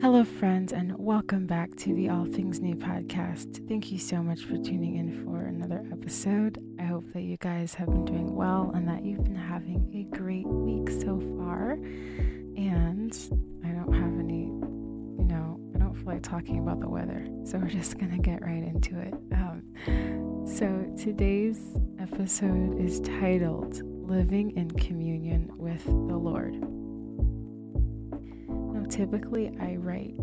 Hello, friends, and welcome back to the All Things New podcast. Thank you so much for tuning in for another episode. I hope that you guys have been doing well and that you've been having a great week so far. And I don't have any, you know, I don't feel like talking about the weather, so we're just gonna get right into it. Um, so today's episode is titled Living in Communion with the Lord Now, typically I write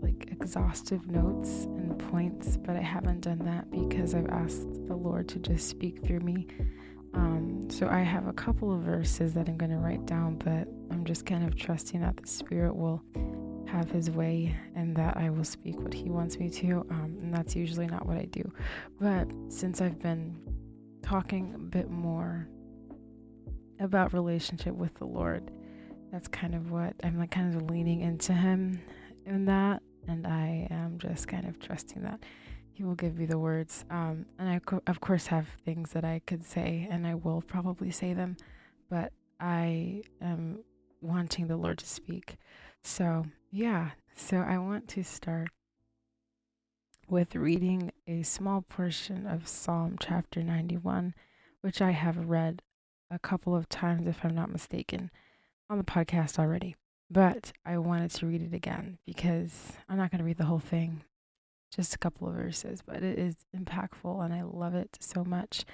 like exhaustive notes and points, but I haven't done that because I've asked the Lord to just speak through me. Um, so I have a couple of verses that I'm going to write down, but I'm just kind of trusting that the Spirit will have His way and that I will speak what He wants me to. Um, and that's usually not what I do. But since I've been talking a bit more about relationship with the Lord, that's kind of what I'm like kind of leaning into him in that and I am just kind of trusting that he will give me the words. Um, and I co- of course have things that I could say and I will probably say them but I am wanting the Lord to speak. So yeah. So I want to start with reading a small portion of Psalm chapter 91 which I have read a couple of times if I'm not mistaken on the podcast already, but I wanted to read it again because I'm not going to read the whole thing, just a couple of verses, but it is impactful and I love it so much.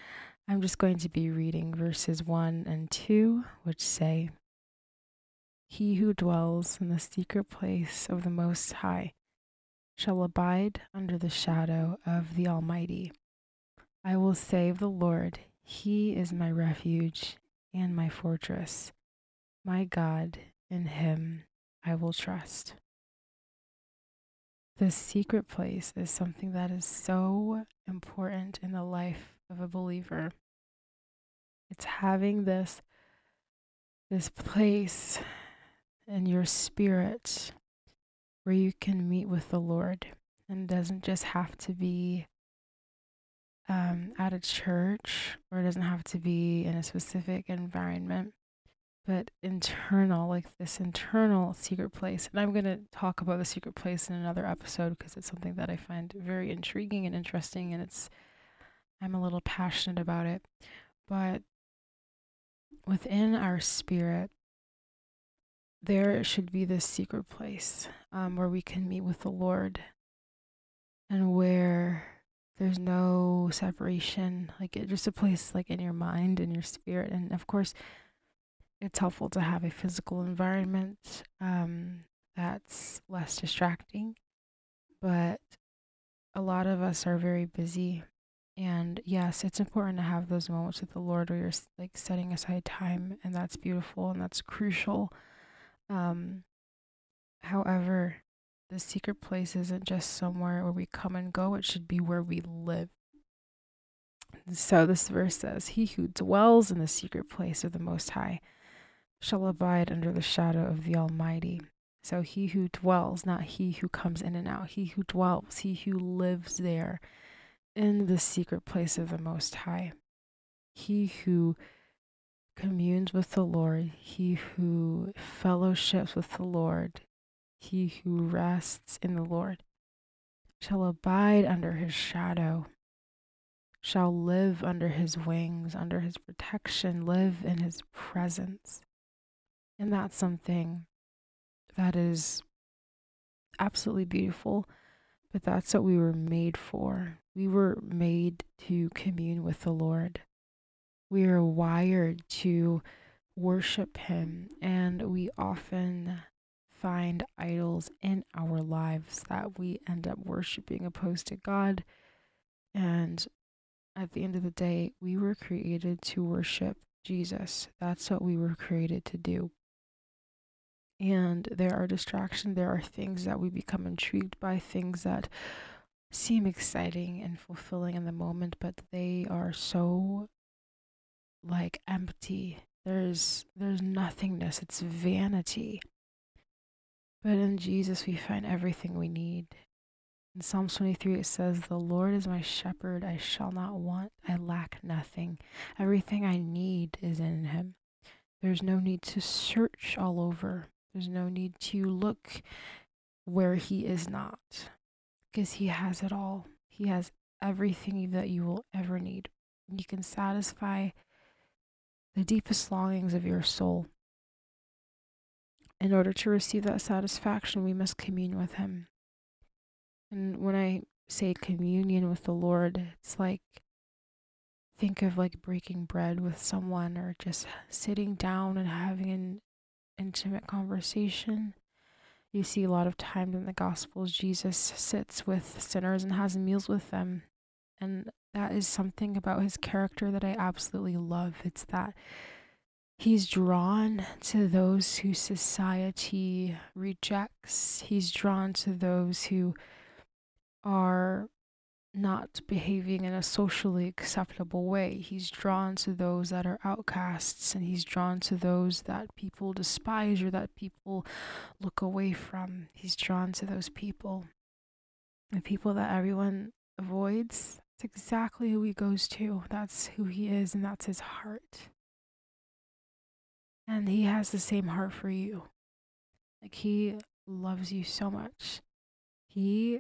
I'm just going to be reading verses 1 and 2, which say, He who dwells in the secret place of the Most High shall abide under the shadow of the Almighty. I will say of the Lord, He is my refuge and my fortress my God, in him I will trust. The secret place is something that is so important in the life of a believer. It's having this this place in your spirit where you can meet with the Lord. And doesn't just have to be um, at a church or it doesn't have to be in a specific environment but internal, like this internal secret place. And I'm going to talk about the secret place in another episode because it's something that I find very intriguing and interesting, and it's I'm a little passionate about it. But within our spirit, there should be this secret place um, where we can meet with the Lord and where there's no separation, like it, just a place like in your mind and your spirit. And of course, it's helpful to have a physical environment um, that's less distracting. But a lot of us are very busy. And yes, it's important to have those moments with the Lord where you're like setting aside time, and that's beautiful and that's crucial. Um, however, the secret place isn't just somewhere where we come and go, it should be where we live. So this verse says, He who dwells in the secret place of the Most High shall abide under the shadow of the Almighty. So he who dwells, not he who comes in and out, he who dwells, he who lives there in the secret place of the Most High. He who communes with the Lord, he who fellowships with the Lord, he who rests in the Lord, shall abide under his shadow, shall live under his wings, under his protection, live in his presence. And that's something that is absolutely beautiful, but that's what we were made for. We were made to commune with the Lord. We are wired to worship Him, and we often find idols in our lives that we end up worshiping opposed to God. And at the end of the day, we were created to worship Jesus. That's what we were created to do and there are distractions there are things that we become intrigued by things that seem exciting and fulfilling in the moment but they are so like empty there's there's nothingness it's vanity but in Jesus we find everything we need in Psalm 23 it says the Lord is my shepherd I shall not want I lack nothing everything I need is in him There's no need to search all over. There's no need to look where He is not, because He has it all. He has everything that you will ever need. You can satisfy the deepest longings of your soul. In order to receive that satisfaction, we must commune with Him. And when I say communion with the Lord, it's like think of like breaking bread with someone or just sitting down and having an intimate conversation. You see a lot of times in the Gospels, Jesus sits with sinners and has meals with them. And that is something about his character that I absolutely love. It's that he's drawn to those who society rejects, he's drawn to those who are not behaving in a socially acceptable way. He's drawn to those that are outcasts and he's drawn to those that people despise or that people look away from. He's drawn to those people. The people that everyone avoids, it's exactly who he goes to. That's who he is and that's his heart. And he has the same heart for you. Like he loves you so much. He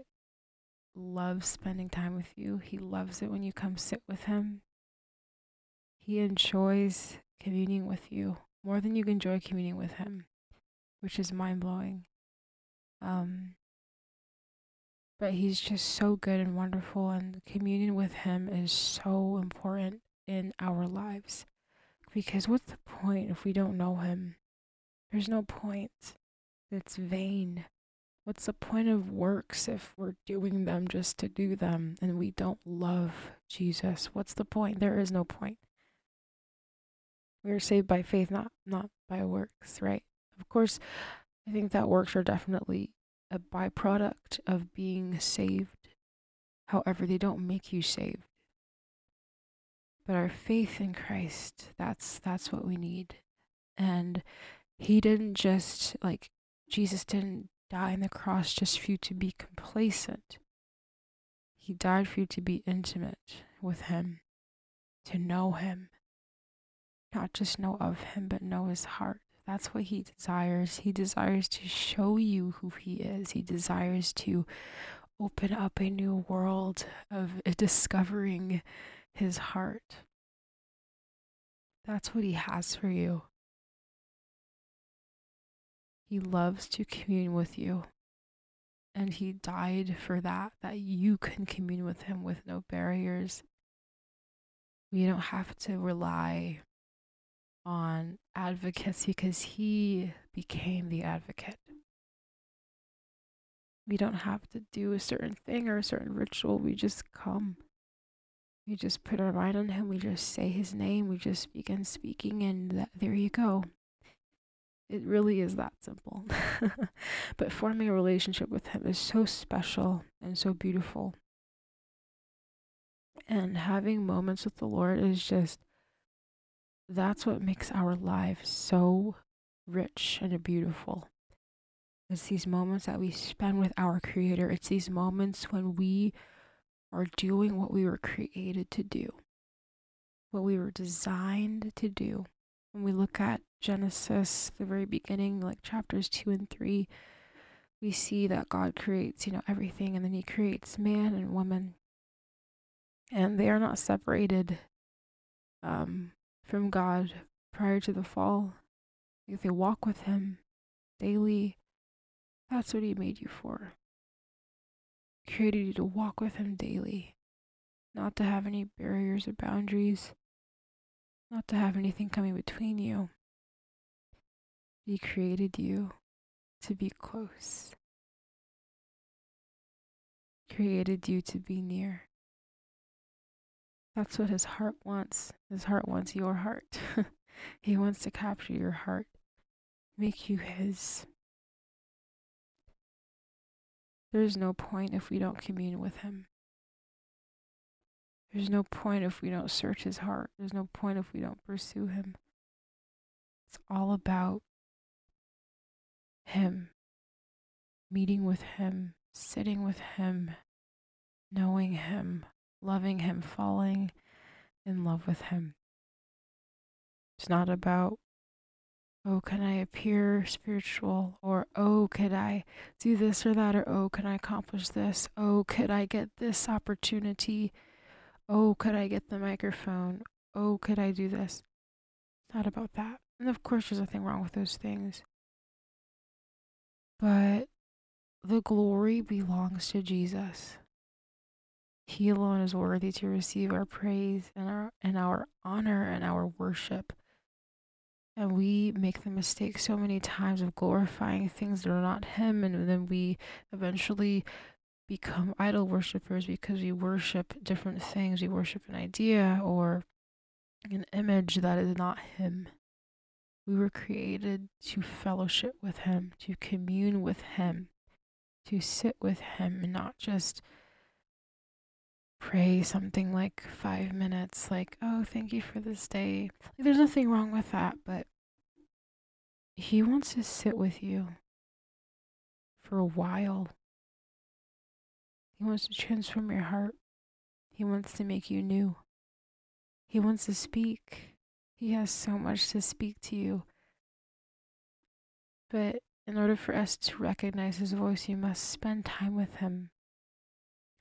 loves spending time with you. He loves it when you come sit with him. He enjoys communing with you more than you can enjoy communing with him, which is mind blowing. Um, but he's just so good and wonderful, and communion with him is so important in our lives. Because what's the point if we don't know him? There's no point. It's vain. What's the point of works if we're doing them just to do them and we don't love Jesus? What's the point? There is no point. We are saved by faith, not not by works, right? Of course, I think that works are definitely a byproduct of being saved. However, they don't make you saved. But our faith in Christ, that's that's what we need. And he didn't just like Jesus didn't die on the cross just for you to be complacent. He died for you to be intimate with Him, to know Him. Not just know of Him, but know His heart. That's what He desires. He desires to show you who He is. He desires to open up a new world of discovering His heart. That's what He has for you. He loves to commune with you. And he died for that, that you can commune with him with no barriers. We don't have to rely on advocates because he became the advocate. We don't have to do a certain thing or a certain ritual. We just come. We just put our mind on him. We just say his name. We just begin speaking, and that, there you go. It really is that simple. but forming a relationship with Him is so special and so beautiful. And having moments with the Lord is just, that's what makes our lives so rich and beautiful. It's these moments that we spend with our Creator. It's these moments when we are doing what we were created to do, what we were designed to do. When we look at Genesis, the very beginning, like chapters two and three, we see that God creates, you know, everything, and then He creates man and woman, and they are not separated um, from God prior to the fall. If they walk with Him daily, that's what He made you for. Created you to walk with Him daily, not to have any barriers or boundaries, not to have anything coming between you. He created you to be close, created you to be near. That's what his heart wants. His heart wants your heart. he wants to capture your heart, make you his. There's no point if we don't commune with him. There's no point if we don't search his heart. There's no point if we don't pursue him. It's all about him, meeting with him, sitting with him, knowing him, loving him, falling in love with him. It's not about oh, can I appear spiritual? Or, oh, could I do this or that? Or, oh, can I accomplish this? Oh, could I get this opportunity? Oh, could I get the microphone? Oh, could I do this? Not about that. And of course, there's nothing wrong with those things. But the glory belongs to Jesus. He alone is worthy to receive our praise and our and our honor and our worship. And we make the mistake so many times of glorifying things that are not Him, and then we eventually become idol worshippers because we worship different things. We worship an idea or an image that is not Him. We were created to fellowship with Him, to commune with Him, to sit with Him, and not just pray something like five minutes, like, oh, thank you for this day. Like, there's nothing wrong with that, but He wants to sit with you for a while. He wants to transform your heart. He wants to make you new. He wants to speak. He has so much to speak to you. But in order for us to recognize His voice, you must spend time with Him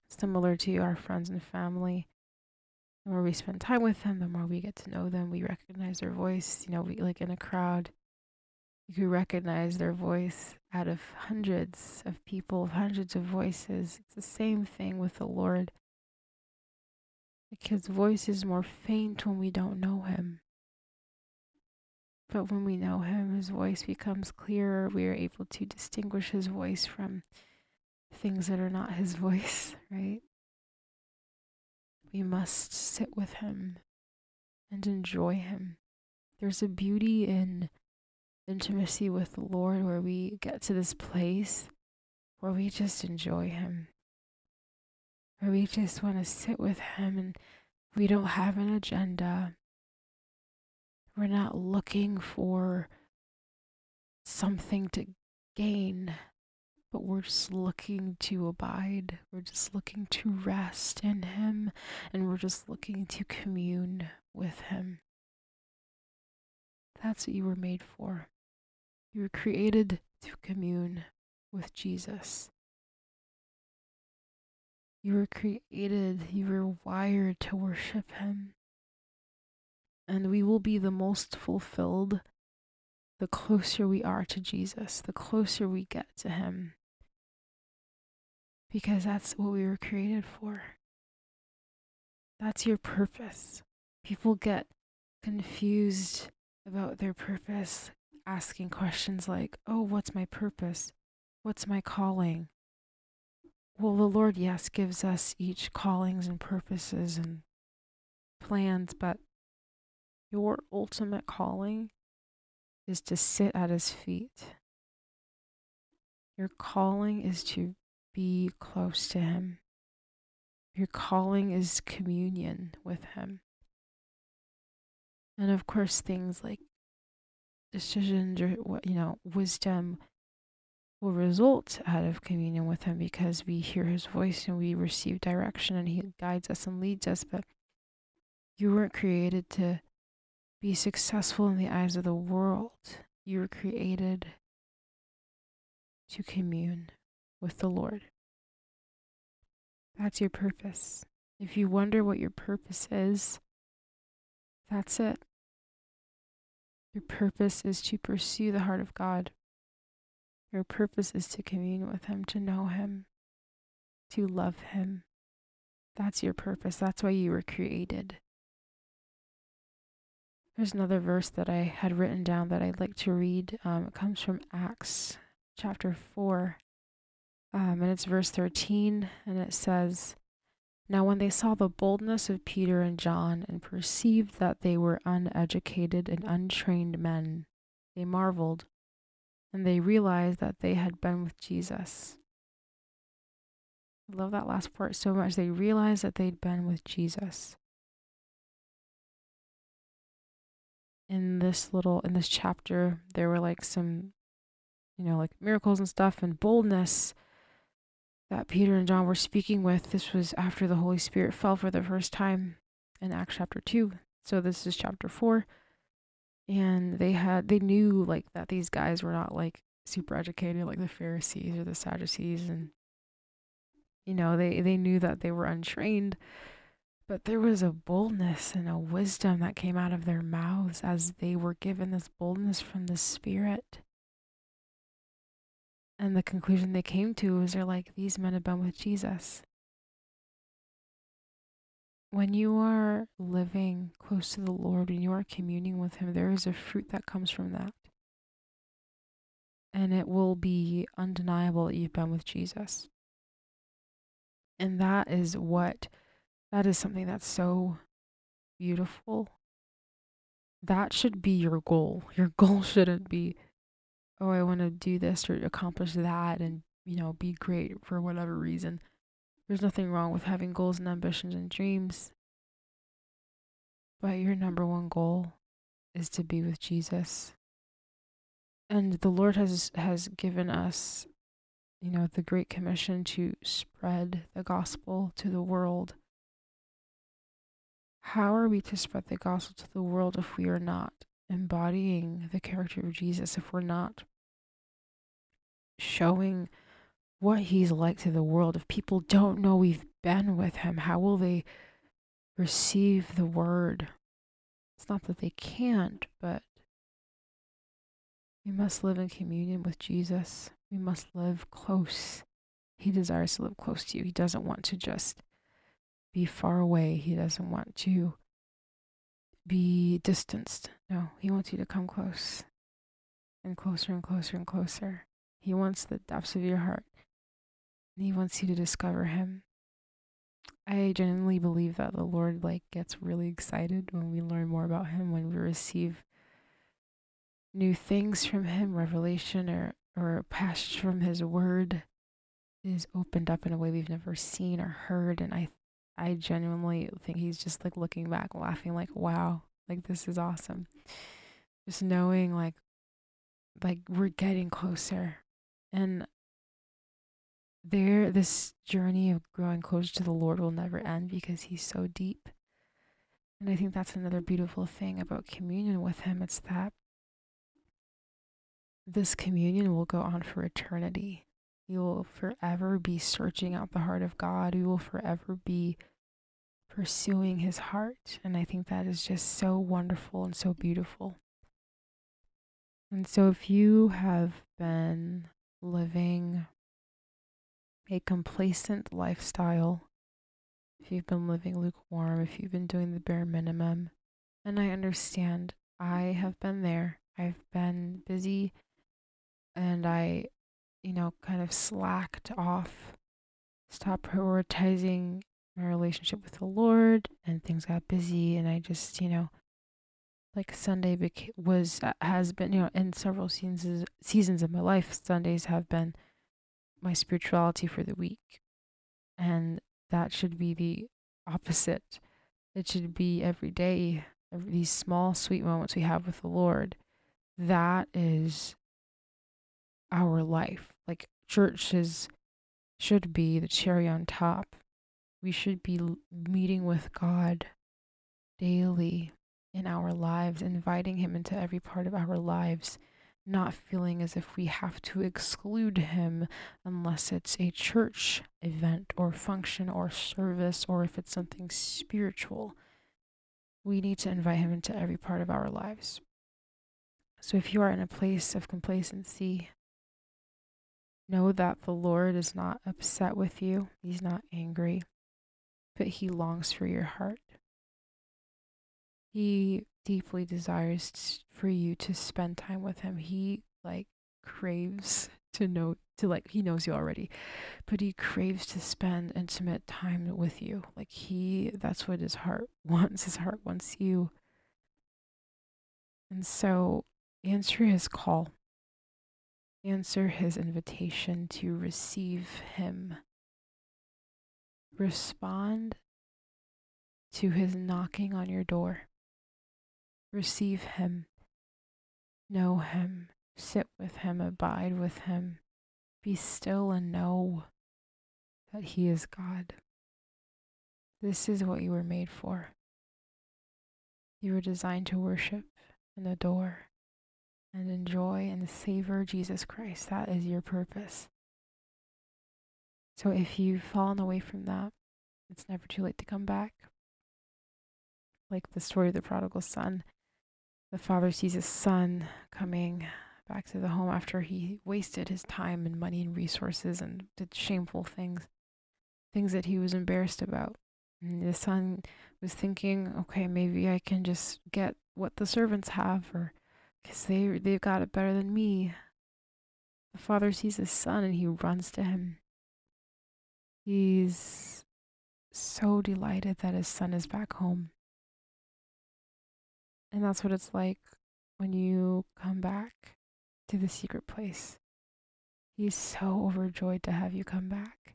similar to our friends and family. The more we spend time with them, the more we get to know them. We recognize their voice. You know, we like in a crowd, you can recognize their voice out of hundreds of people, hundreds of voices. It's the same thing with the Lord. His voice is more faint when we don't know him. But when we know him, his voice becomes clearer. We are able to distinguish his voice from things that are not his voice, right? We must sit with him and enjoy him. There's a beauty in intimacy with the Lord where we get to this place where we just enjoy him. Where we just want to sit with him and we don't have an agenda. We're not looking for something to gain but we're just looking to abide. We're just looking to rest in Him, and we're just looking to commune with Him. That's what you were made for. You were created to commune with Jesus. You were created, you were wired to worship Him. And we will be the most fulfilled the closer we are to Jesus, the closer we get to Him because that's what we were created for. That's your purpose. People get confused about their purpose, asking questions like, Oh, what's my purpose? What's my calling? Well, the Lord, yes, gives us each callings and purposes and plans, but your ultimate calling is to sit at His feet. Your calling is to be close to Him. Your calling is communion with Him. And of course, things like decisions or you know, wisdom will result out of communion with Him because we hear His voice and we receive direction and He guides us and leads us. But you weren't created to be successful in the eyes of the world. You were created to commune with the Lord. That's your purpose. If you wonder what your purpose is, that's it. Your purpose is to pursue the heart of God. Your purpose is to commune with Him, to know Him, to love Him. That's your purpose. That's why you were created. There's another verse that I had written down that I'd like to read. Um, it comes from Acts chapter 4. Um, and it's verse 13, and it says, Now when they saw the boldness of Peter and John and perceived that they were uneducated and untrained men, they marveled, and they realized that they had been with Jesus. I love that last part so much. They realized that they'd been with Jesus. In this little, in this chapter, there were like some, you know, like miracles and stuff and boldness that Peter and John were speaking with. This was after the Holy Spirit fell for the first time in Acts chapter 2. So this is chapter 4. and they had they knew like that these guys were not like super educated like the Pharisees or the Sadducees and you know they they knew that they were untrained but there was a boldness and a wisdom that came out of their mouths as they were given this boldness from the spirit and the conclusion they came to was they're like these men have been with Jesus when you are living close to the Lord, when you are communing with Him, there is a fruit that comes from that. And it will be undeniable that you've been with Jesus. And that is what, that is something that's so beautiful. That should be your goal. Your goal shouldn't be, oh, I want to do this or accomplish that and, you know, be great for whatever reason. There's nothing wrong with having goals and ambitions and dreams. But your number one goal is to be with Jesus. And the Lord has has given us, you know, the great commission to spread the gospel to the world. How are we to spread the gospel to the world if we are not embodying the character of Jesus, if we're not showing what he's like to the world. If people don't know we've been with him, how will they receive the word? It's not that they can't, but we must live in communion with Jesus. We must live close. He desires to live close to you. He doesn't want to just be far away. He doesn't want to be distanced. No, he wants you to come close and closer and closer and closer. He wants the depths of your heart and he wants you to discover him. I genuinely believe that the Lord like gets really excited when we learn more about him, when we receive new things from him, revelation or or a passage from his word is opened up in a way we've never seen or heard and I I genuinely think he's just like looking back laughing like wow, like this is awesome. Just knowing like like we're getting closer. And there this journey of growing closer to the Lord will never end because he's so deep. And I think that's another beautiful thing about communion with him. It's that this communion will go on for eternity. You will forever be searching out the heart of God. You will forever be pursuing his heart. And I think that is just so wonderful and so beautiful. And so if you have been living a complacent lifestyle, if you've been living lukewarm, if you've been doing the bare minimum, and I understand, I have been there. I've been busy and I, you know, kind of slacked off, stopped prioritizing my relationship with the Lord, and things got busy, and I just, you know, like Sunday beca- was uh, has been, you know, in several seasons seasons of my life, Sundays have been my spirituality for the week. And that should be the opposite. It should be every day, every, these small, sweet moments we have with the Lord. That is our life. Like churches should be the cherry on top. We should be meeting with God daily in our lives, inviting Him into every part of our lives not feeling as if we have to exclude him unless it's a church event or function or service or if it's something spiritual. We need to invite him into every part of our lives. So if you are in a place of complacency, know that the Lord is not upset with you, he's not angry, but he longs for your heart. He deeply desires for you to spend time with him. He like craves to know to like he knows you already, but he craves to spend intimate time with you. Like he that's what his heart wants. His heart wants you. And so answer his call. Answer his invitation to receive him. Respond to his knocking on your door. Receive him, know him, sit with him, abide with him. Be still and know that he is God. This is what you were made for. You were designed to worship and adore and enjoy and savor Jesus Christ. That is your purpose. So if you've fallen away from that, it's never too late to come back. Like the story of the prodigal son, the father sees his son coming back to the home after he wasted his time and money and resources and did shameful things, things that he was embarrassed about. And the son was thinking, okay, maybe I can just get what the servants have, or because they they've got it better than me. The father sees his son and he runs to him. He's so delighted that his son is back home. And that's what it's like when you come back to the secret place. He's so overjoyed to have you come back.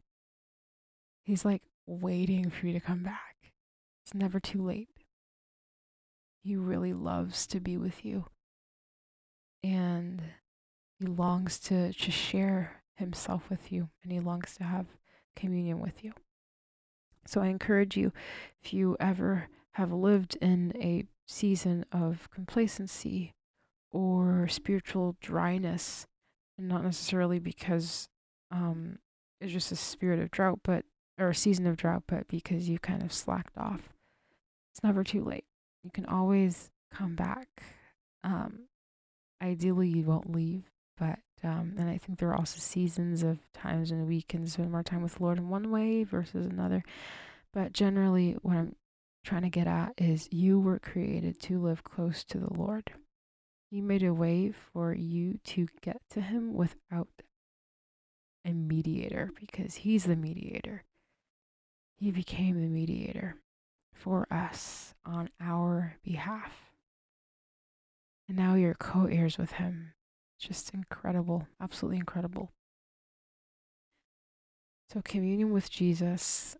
He's like waiting for you to come back. It's never too late. He really loves to be with you. And he longs to, to share himself with you and he longs to have communion with you. So I encourage you, if you ever have lived in a season of complacency or spiritual dryness, and not necessarily because um, it's just a spirit of drought, but or a season of drought, but because you kind of slacked off. It's never too late. You can always come back. Um, ideally, you won't leave, but um, and I think there are also seasons of times in the week and spend more time with the Lord in one way versus another. But generally, what I'm trying to get at is you were created to live close to the Lord. He made a way for you to get to Him without a mediator because He's the mediator. He became the mediator for us on our behalf. And now you're co heirs with Him. Just incredible, absolutely incredible. So, communion with Jesus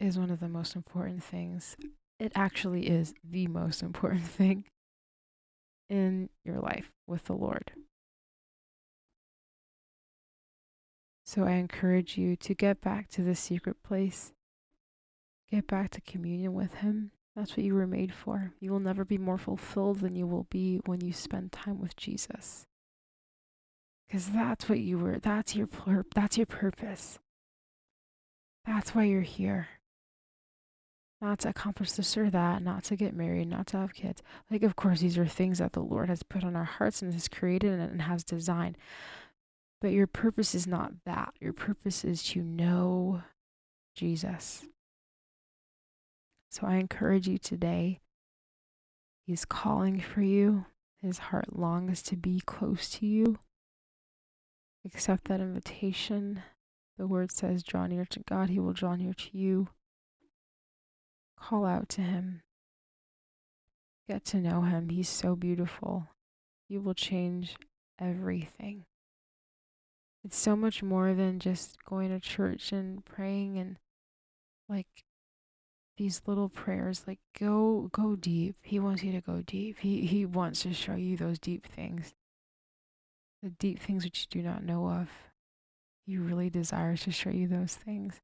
is one of the most important things. It actually is the most important thing in your life with the Lord. So I encourage you to get back to the secret place, get back to communion with Him. That's what you were made for. You will never be more fulfilled than you will be when you spend time with Jesus. Because that's what you were, that's your, that's your purpose. That's why you're here not to accomplish this or that, not to get married, not to have kids. Like, of course, these are things that the Lord has put on our hearts and has created and has designed. But your purpose is not that. Your purpose is to know Jesus. So I encourage you today. He's calling for you. His heart longs to be close to you. Accept that invitation. The word says, Draw near to God, He will draw near to you. Call out to him. Get to know him. He's so beautiful. He will change everything. It's so much more than just going to church and praying and like these little prayers like go go deep. He wants you to go deep. He he wants to show you those deep things. The deep things which you do not know of. He really desires to show you those things.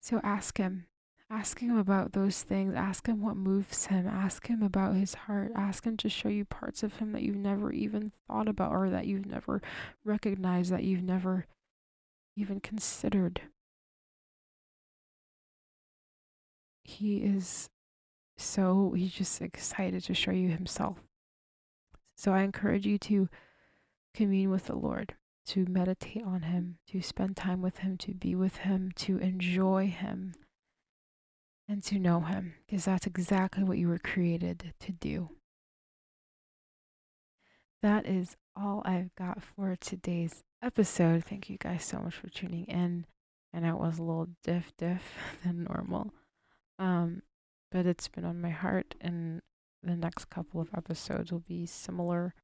So ask him. Ask him about those things. Ask him what moves him. Ask him about his heart. Ask him to show you parts of him that you've never even thought about or that you've never recognized, that you've never even considered. He is so, he's just excited to show you himself. So I encourage you to commune with the Lord, to meditate on him, to spend time with him, to be with him, to enjoy him and to know Him, because that's exactly what you were created to do. That is all I've got for today's episode. Thank you guys so much for tuning in. And it was a little diff diff than normal. Um, but it's been on my heart, and the next couple of episodes will be similar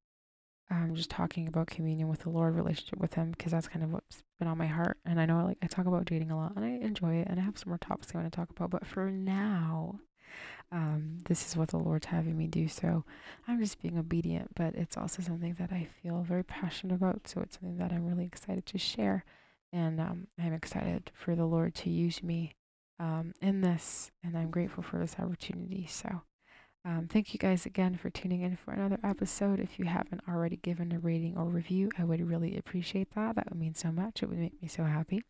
um, just talking about communion with the Lord, relationship with Him, because that's kind of what's been on my heart. And I know, like, I talk about dating a lot, and I enjoy it, and I have some more topics I want to talk about. But for now, um, this is what the Lord's having me do. So I'm just being obedient, but it's also something that I feel very passionate about. So it's something that I'm really excited to share, and um, I'm excited for the Lord to use me um, in this, and I'm grateful for this opportunity. So Um, thank you guys again for tuning in for another episode. If you haven't already given a rating or review, I would really appreciate that. That would mean so much. It would make me so happy.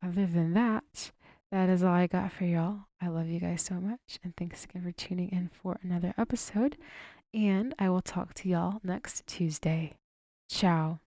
Other than that, that is all I got for y'all. I love you guys so much. And thanks again for tuning in for another episode. And I will talk to y'all next Tuesday. Ciao.